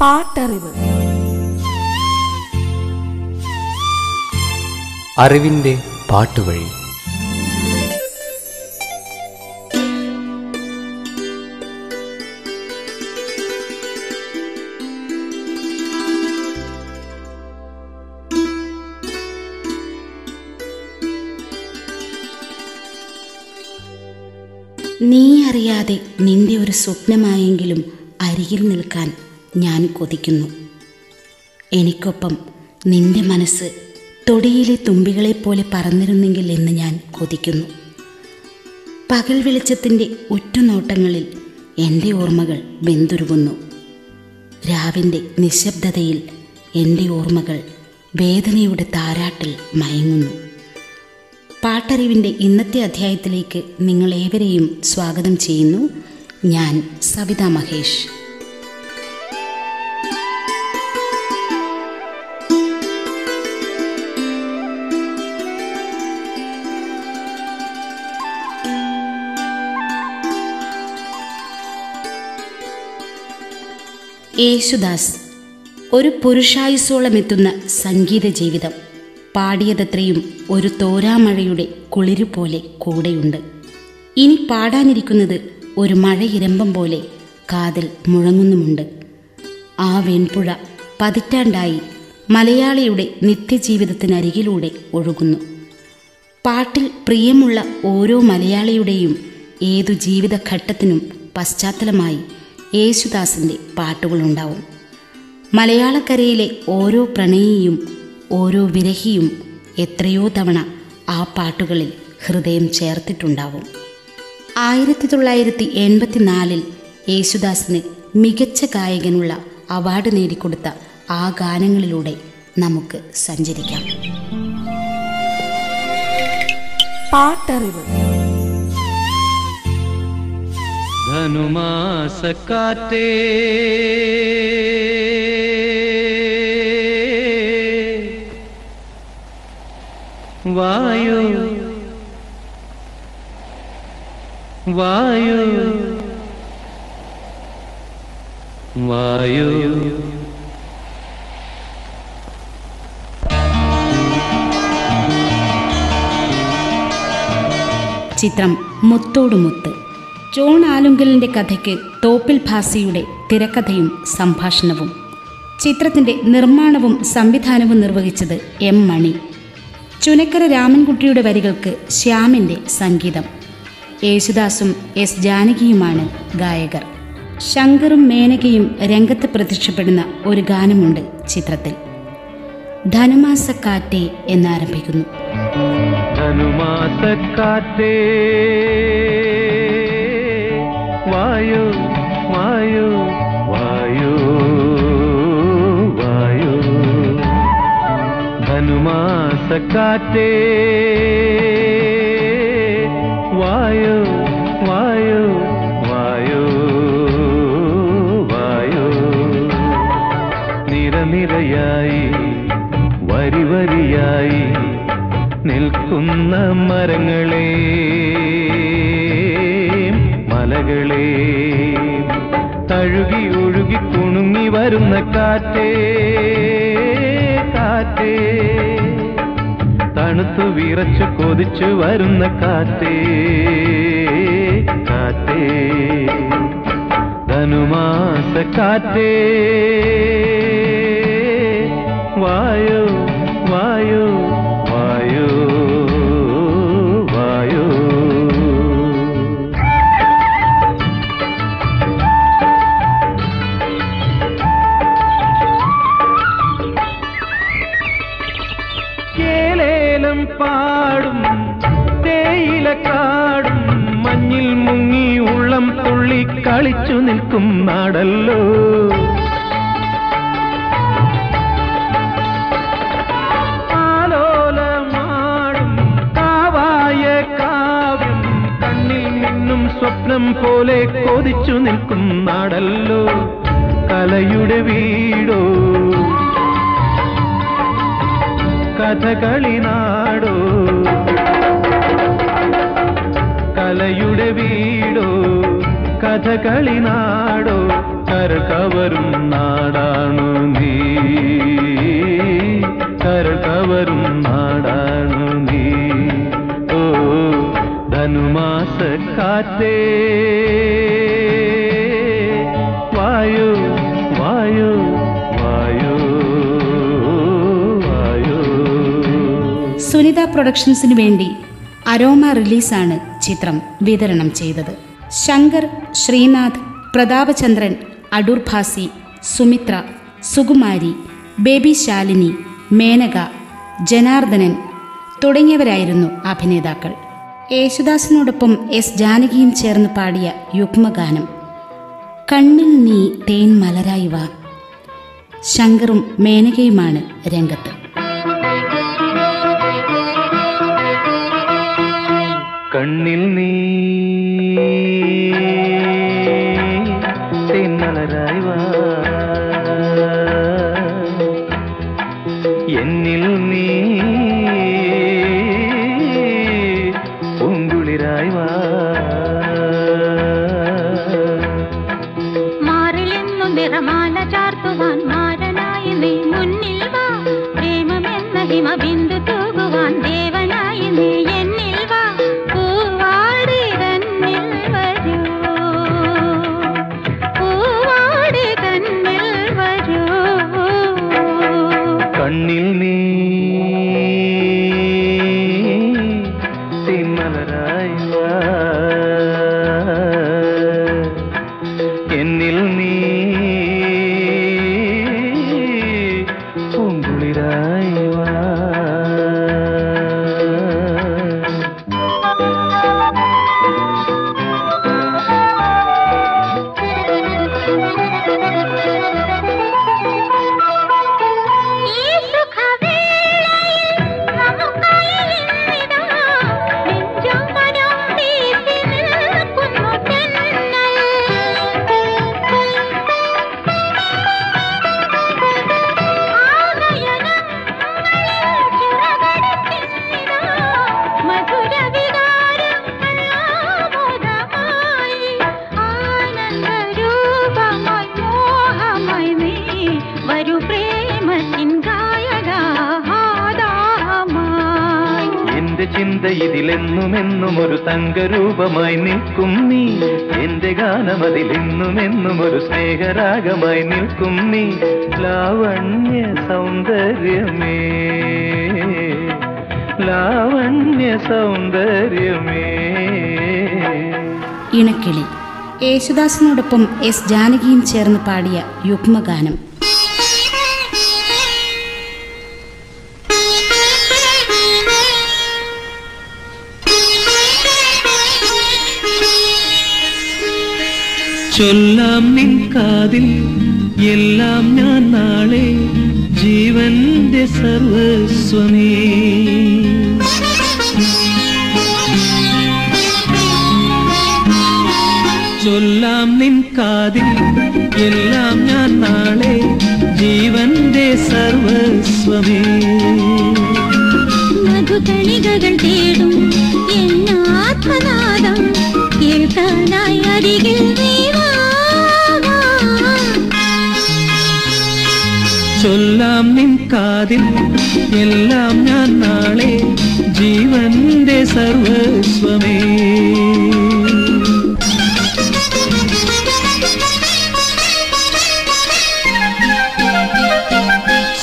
പാട്ടറിവ്. അറിവിന്റെ പാട്ടുവഴി. നീ അറിയാതെ നിന്റെ ഒരു സ്വപ്നമായെങ്കിലും അരികിൽ നിൽക്കാൻ ഞാൻ കൊതിക്കുന്നു. എനിക്കൊപ്പം നിന്റെ മനസ്സ് തൊടിയിലെ തുമ്പികളെപ്പോലെ പറന്നിരുന്നെങ്കിൽ എന്ന് ഞാൻ കൊതിക്കുന്നു. പകൽ വെളിച്ചത്തിന്റെ ഉറ്റുനോട്ടങ്ങളിൽ എന്റെ ഓർമ്മകൾ വെന്തുരുകുന്നു. രാവിന്റെ നിശബ്ദതയിൽ എന്റെ ഓർമ്മകൾ വേദനയുടെ താരാട്ടിൽ മയങ്ങുന്നു. പാട്ടറിവിന്റെ ഇന്നത്തെ അധ്യായത്തിലേക്ക് നിങ്ങളേവരെയും സ്വാഗതം ചെയ്യുന്നു. ഞാൻ സവിത മഹേഷ്. യേശുദാസ് ഒരു പുരുഷായുസോളം എത്തുന്ന സംഗീത ജീവിതം. പാടിയതത്രയും ഒരു തോരാമഴയുടെ കുളിരു പോലെ കൂടെയുണ്ട്. ഇനി പാടാനിരിക്കുന്നത് ഒരു മഴയിരമ്പം പോലെ കാതിൽ മുഴങ്ങുന്നുമുണ്ട്. ആ വെൺപുഴ പതിറ്റാണ്ടായി മലയാളിയുടെ നിത്യജീവിതത്തിനരികിലൂടെ ഒഴുകുന്നു. പാട്ടിൽ പ്രിയമുള്ള ഓരോ മലയാളിയുടെയും ഏതു ജീവിതഘട്ടത്തിനും പശ്ചാത്തലമായി യേശുദാസിന്റെ പാട്ടുകളുണ്ടാവും. മലയാളക്കരയിലെ ഓരോ പ്രണയിയും ഓരോ വിരഹിയും എത്രയോ തവണ ആ പാട്ടുകളിൽ ഹൃദയം ചേർത്തിട്ടുണ്ടാവും. ആയിരത്തി തൊള്ളായിരത്തി എൺപത്തിനാലിൽ യേശുദാസിന് മികച്ച ഗായകനുള്ള അവാർഡ് നേടിക്കൊടുത്ത ആ ഗാനങ്ങളിലൂടെ നമുക്ക് സഞ്ചരിക്കാം. പാട്ടറിവ്. ധനുമാസക്കാറ്റേ വായു വായു വായു ചിത്രം മുത്തോട് മുത്ത് ജോൺ ആലുങ്കലിന്റെ കഥയ്ക്ക് തോപ്പിൽ ഭാസിയുടെ തിരക്കഥയും സംഭാഷണവും. ചിത്രത്തിന്റെ നിർമ്മാണവും സംവിധാനവും നിർവഹിച്ചത് എം മണി. ചുനക്കര രാമൻകുട്ടിയുടെ വരികൾക്ക് ശ്യാമിന്റെ സംഗീതം. യേശുദാസും എസ് ജാനകിയുമാണ് ഗായകർ. ശങ്കറും മേനകയും രംഗത്ത് പ്രത്യക്ഷപ്പെടുന്ന ഒരു ഗാനമുണ്ട് ചിത്രത്തിൽ. ധനുമാസക്കാറ്റേ എന്നാരംഭിക്കുന്നു. ധനുമാസക്കാറ്റേ वायु वायु वायु वायु। धनुमास काते वायु। വരുന്ന കാറ്റേ കാറ്റേ. തണുത്തു വിറച്ചു കൊതിച്ചു വരുന്ന കാറ്റേ കാറ്റേ. ധനുമാസ കാറ്റേ. വായു വായു. നിൽക്കും നാടല്ലോ കലയുടെ വീടോ. കഥകളി നാടോ. കലയുടെ വീടോ കഥകളി നാടോ. കരകവരും നാടാണു നീ. കരകവരും നാടാണ് നീ. ഓ ധനുമാസ കാറ്റേ. വായു വായു വായു വായു. സുനിത പ്രൊഡക്ഷൻസിനു വേണ്ടി അരോമ റിലീസാണ് ചിത്രം വിതരണം ചെയ്തത്. ശങ്കർ ശ്രീനാഥ് പ്രതാപചന്ദ്രൻ അടൂർ ഭാസി സുമിത്ര സുകുമാരി ബേബി ശാലിനി മേനക ജനാർദ്ദനൻ തുടങ്ങിയവരായിരുന്നു അഭിനേതാക്കൾ. യേശുദാസിനോടൊപ്പം എസ് ജാനകിയും ചേർന്ന് പാടിയ യുഗ്മഗാനം. കണ്ണിൽ നീ തേൻ മലരായി വാ. ശങ്കറും മേനകയുമാണ് രംഗത്ത്. കണ്ണിൽ നീ കണ്ണിൽ നീ ഇതിലെന്നുമെന്നും ഒരു തങ്കരൂപമായി നിൽക്കും നീ. എന്റെ ഗാനം എന്നും ഒരു സ്നേഹരാഗമായി നിൽക്കും നീ. ലാവണ്യ സൗന്ദര്യമേ ലാവണ്യ സൗന്ദര്യമേ. ഇണക്കിളി യേശുദാസിനോടൊപ്പം എസ് ജാനകിയും ചേർന്ന് പാടിയ യുഗ്മഗാനം. ചൊല്ലാം നിൻ കാതിൽ. എല്ലാം ഞാൻ നാളെ ജീവന്റെ സർവസ്വമേ. ചൊല്ലാം നിൻ കാതിൽ. എല്ലാം ഞാൻ നാളെ ജീവന്റെ സർവസ്വമേ. മധുകണികകൾ തേടും എന്നാത്മനാദം കേൾക്കാനായി അരികിൽ ചൊല്ലാം നിൻ കാതിൽ. എല്ലാം ഞാൻ നാളെ ജീവന്റെ സർവസ്വമേ.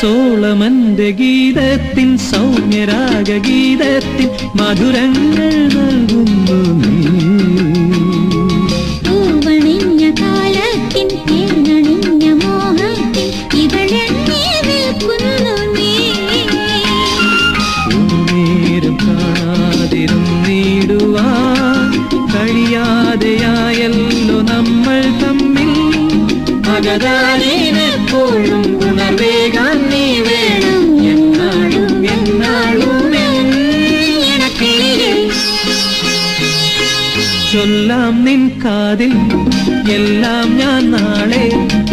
സോളമന്റെ ഗീതത്തിൻ സൗമ്യരാഗ ഗീതത്തിൻ മധുരങ്ങൾ നൽകുന്നു നീ. അകതാനേനെപ്പോഴും ഉണർവേകാൻ നീ വേണം. എന്നാളും എന്നാളും ഇണക്കിളിയിൽ ചൊല്ലാം നിൻ കാതിൽ എല്ലാം ഞാൻ നാളെ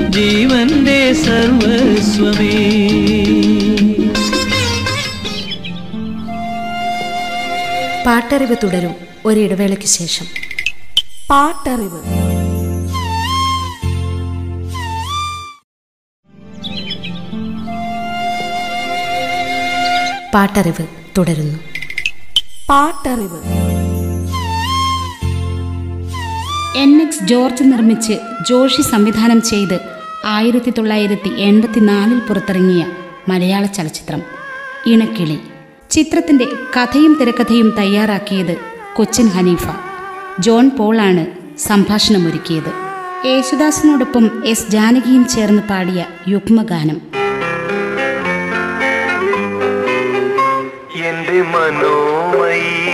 ജീവന്റെ സർവസ്വമേ. പാട്ടറിവ് തുടരും ഒരിടവേളയ്ക്ക് ശേഷം. പാട്ടറിവ്. പാട്ടറിവ് തുടരുന്നു. പാട്ടറിവ്. എൻ എക്സ് ജോർജ് നിർമ്മിച്ച് ജോഷി സംവിധാനം ചെയ്ത് ആയിരത്തി തൊള്ളായിരത്തി എൺപത്തിനാലിൽ പുറത്തിറങ്ങിയ മലയാള ചലച്ചിത്രം ഇണക്കിളി. ചിത്രത്തിന്റെ കഥയും തിരക്കഥയും തയ്യാറാക്കിയത് കൊച്ചിൻ ഹനീഫ. ജോൺ പോളാണ് സംഭാഷണമൊരുക്കിയത്. യേശുദാസിനോടൊപ്പം എസ് ജാനകിയും ചേർന്ന് പാടിയ യുഗ്മഗാനം. മനോമയി.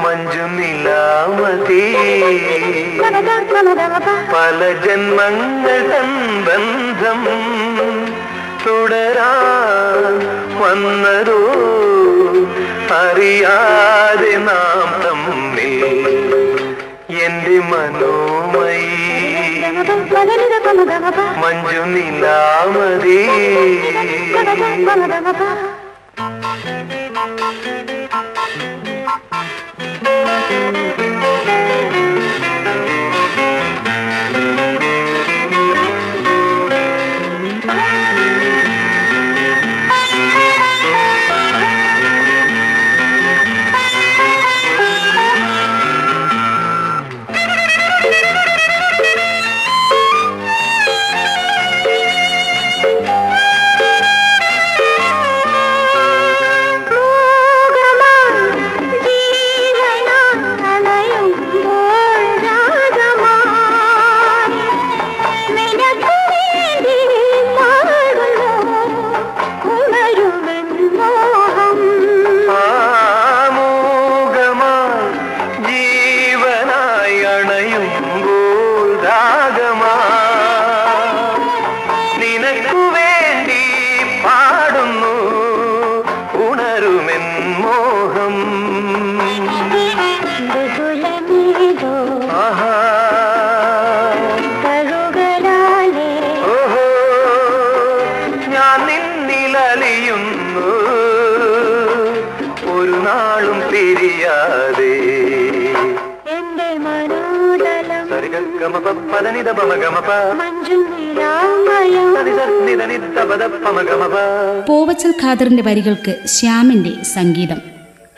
മഞ്ജു നിലാമതി. പല ജന്മങ്ങൾ ബന്ധം തുടരാൻ വന്നതോ? അറിയാതെ നാം തമ്മിൽ എന്റെ മനോമയി. മഞ്ജു നിലാമതി. Thank you. പൂവച്ചൽ ഖാദറിന്റെ വരികൾക്ക് ശ്യാമിന്റെ സംഗീതം.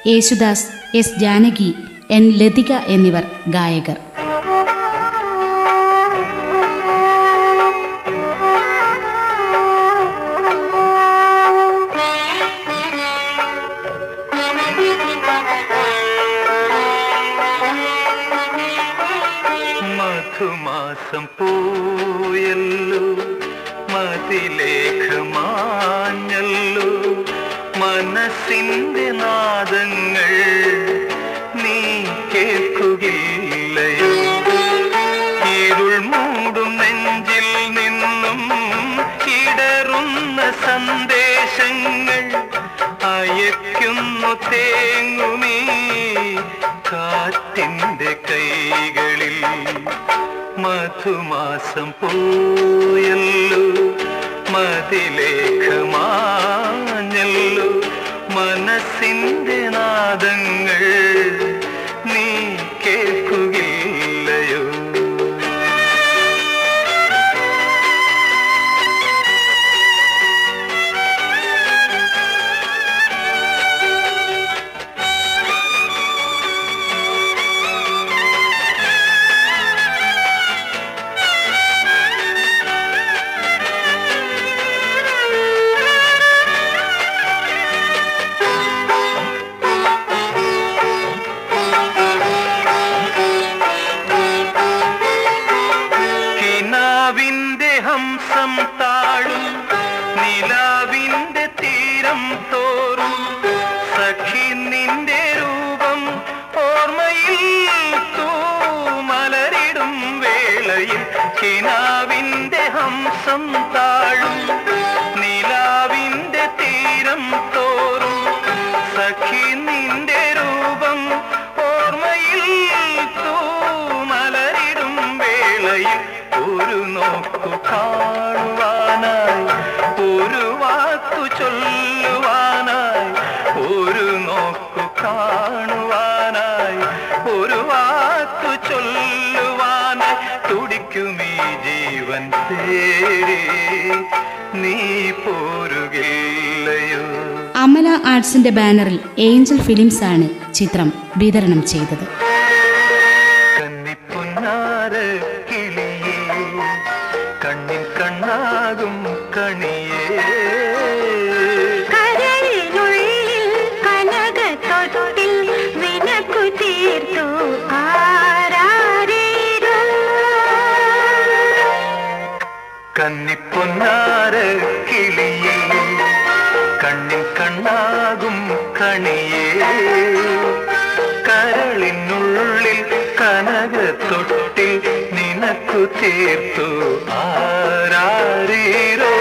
യേശുദാസ് എസ് ജാനകി എൻ ലതിക എന്നിവർ ഗായകർ. മധുമാസം മതിലേഖ മാഞ്ഞല്ലോ മനസ്സിന്റെ നാദങ്ങൾ നീ കേൾക്കുകയില്ലയോ? ഇരുൾ മൂടും നെഞ്ചിൽ നിന്നും ഇടറുന്ന സന്ദേശങ്ങൾ അയക്കുന്നു തേങ്ങുമീ കാറ്റിന്റെ കൈകളിൽ മധുമാസം പോയല്ലോ. മതിലേഖമാഞ്ഞല്ലോ. മനസ്സിന്റെ നാദങ്ങൾ നീ കേൾക്കുകയില്ലയോ ഹംസം താഴും. നിലാവിന്റെ തീരം ജീവൻ തേടി നീ പോരുകയോ അമല ആർട്സിന്റെ ബാനറിൽ ഏഞ്ചൽ ഫിലിംസ് ആണ് ചിത്രം വിതരണം ചെയ്തത്. ತೀರ್ತು ಆರಾರಿರೋ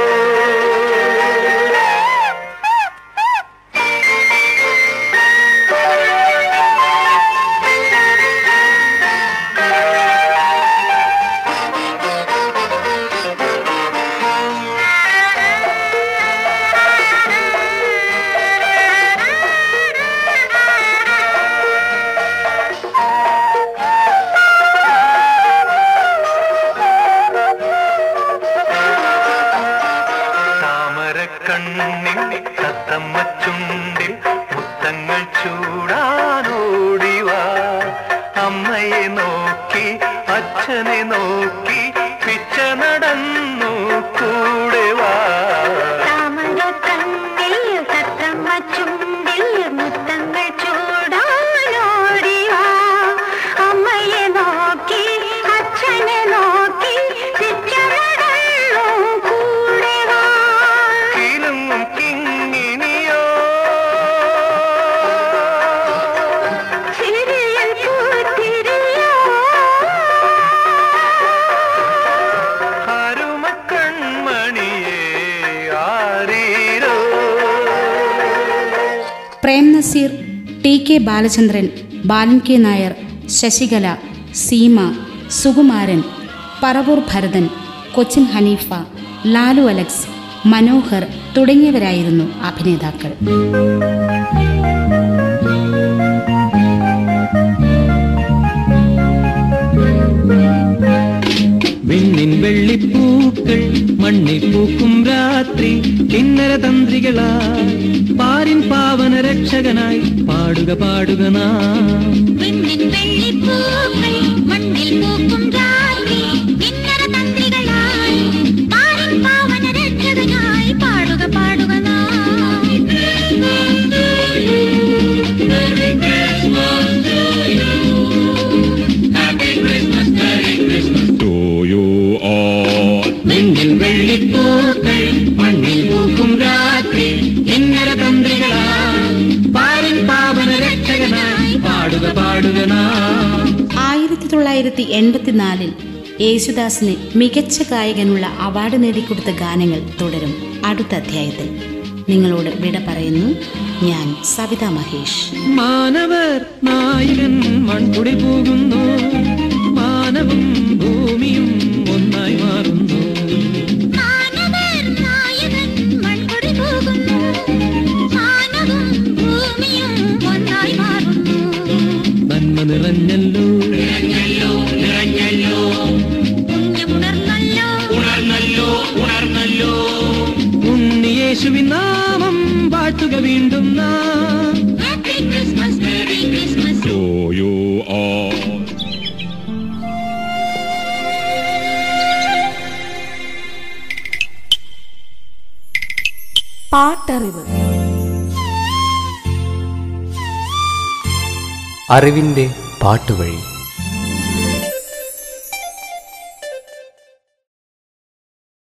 കണ്ണിൽ തത്തമ്മ ചുണ്ടിൽ മുത്തങ്ങൾ ചൂടാനോടിവാ അമ്മയെ നോക്കി അച്ഛനെ നോക്കി K Balachandran Balan K Nair Sasikala Seema Sukumaran Paravoor Bharathan Cochin Haneefa Lalu Alex Manohar തുടങ്ങിയവരായിരുന്നു അഭിനേതാക്കൾ. വിണ്ണിൻ വെള്ളിപ്പൂക്കൾ മണ്ണിൽ പൂക്കും രാത്രി കിന്നര തന്ത്രികളായി. പാരിൻ പാവന രക്ഷകനായി പാടുക പാടുക നാം. മണ്ണിൽ പൂക്കും തൊള്ളായിരത്തി എൺപത്തിനാലിൽ യേശുദാസിന് മികച്ച ഗായകനുള്ള അവാർഡ് നേടിക്കൊടുത്ത ഗാനങ്ങൾ തുടരും. അടുത്ത അധ്യായത്തിൽ നിങ്ങളോട് വിട പറയുന്നു ഞാൻ സവിത മഹേഷ്. മാനവർ നായകൻ മൺകുടി പോകുന്നു മാനവും ഭൂമിയും ഒന്നായി മാറുന്നു. നന്മ നായകൻ വാഴ്ത്തുക വീണ്ടും നാം. ഹാപ്പി ക്രിസ്മസ് മേരി ക്രിസ്മസ് പാട്ടറിവ്. അറിവിന്റെ പാട്ടുവഴി.